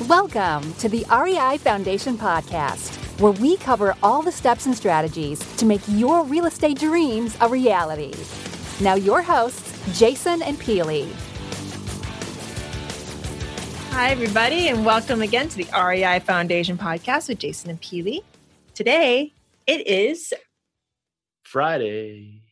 Welcome to the REI Foundation Podcast, where we cover all the steps and strategies to make your real estate dreams a reality. Now, your hosts, Jason and Peely. Hi, everybody, and welcome again to the REI Foundation Podcast with Jason and Peely. Today, it is Friday.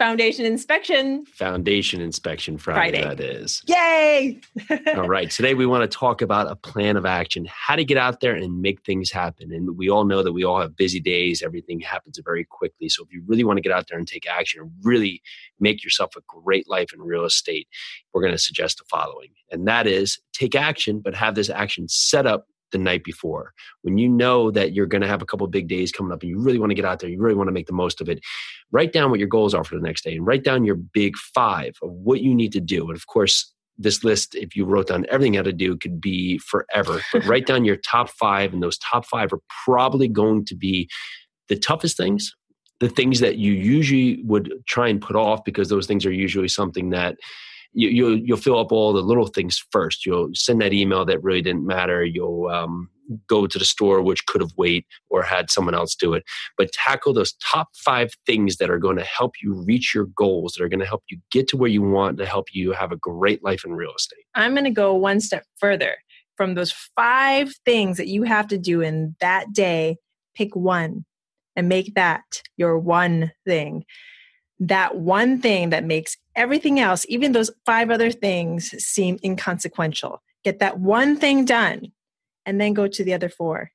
Foundation Inspection Foundation Inspection Friday, Friday. that is. Yay! All right. Today we want to talk about a plan of action, how to get out there and make things happen. And we all know that we all have busy days. Everything happens very quickly. So if you really want to get out there and take action and really make yourself a great life in real estate, we're going to suggest the following. And that is take action, but have this action set up the night before. When you know that you're going to have a couple big days coming up and you really want to get out there, you really want to make the most of it, write down what your goals are for the next day and write down your big five of what you need to do. And of course, this list, if you wrote down everything you had to do, could be forever. But write down your top five, and those top five are probably going to be the toughest things, the things that you usually would try and put off because those things are usually something that you, you'll you'll fill up all the little things first. You'll send that email that really didn't matter. You'll um, go to the store which could have waited or had someone else do it. But tackle those top five things that are going to help you reach your goals. That are going to help you get to where you want to help you have a great life in real estate. I'm going to go one step further. From those five things that you have to do in that day, pick one and make that your one thing. That one thing that makes everything else, even those five other things, seem inconsequential. Get that one thing done and then go to the other four.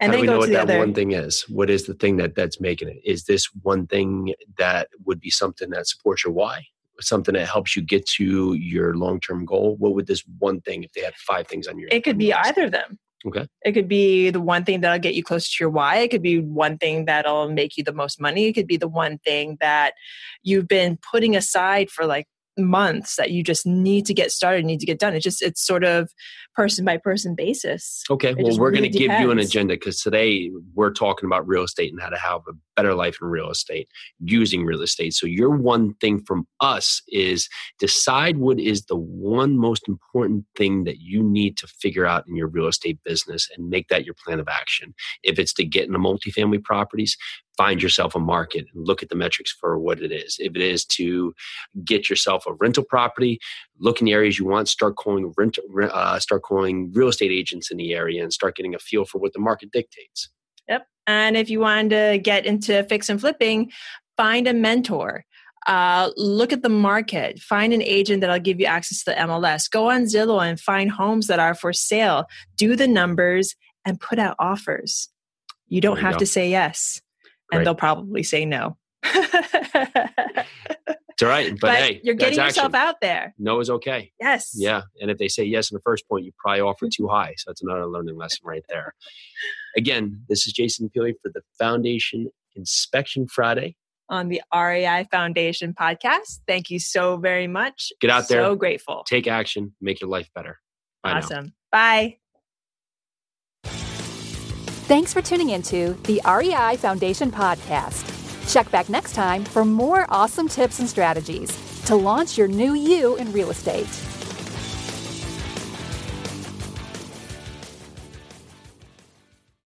And How then do we go know to what the that other. one thing is? What is the thing that that's making it? Is this one thing that would be something that supports your why? Something that helps you get to your long term goal? What would this one thing, if they had five things on your It could be list? either of them. Okay. It could be the one thing that'll get you close to your why. It could be one thing that'll make you the most money. It could be the one thing that you've been putting aside for like months that you just need to get started, need to get done. It's just it's sort of person by person basis. Okay, It well, we're really going to give you an agenda because today we're talking about real estate and how to have a better life in real estate using real estate. So, your one thing from us is decide what is the one most important thing that you need to figure out in your real estate business and make that your plan of action. If it's to get into multifamily properties, find yourself a market and look at the metrics for what it is. If it is to get yourself a rental property, look in the areas you want, start calling rent, uh, start calling real estate agents in the area, and start getting a feel for what the market dictates. And if you wanted to get into fix and flipping, find a mentor. Uh, look at the market. Find an agent that'll give you access to the MLS. Go on Zillow and find homes that are for sale. Do the numbers and put out offers. You don't you have go. to say yes, Great. and they'll probably say no. It's all right, but, but hey, you're getting that's yourself action. out there. No is okay. Yes. Yeah, and if they say yes in the first point, you probably offer too high. So that's another learning lesson right there. Again, this is Jason Peely for the Foundation Inspection Friday. On the REI Foundation podcast. Thank you so very much. Get out there. So grateful. Take action, make your life better. Bye now. awesome. Bye. Thanks for tuning into the REI Foundation Podcast. Check back next time for more awesome tips and strategies to launch your new you in real estate.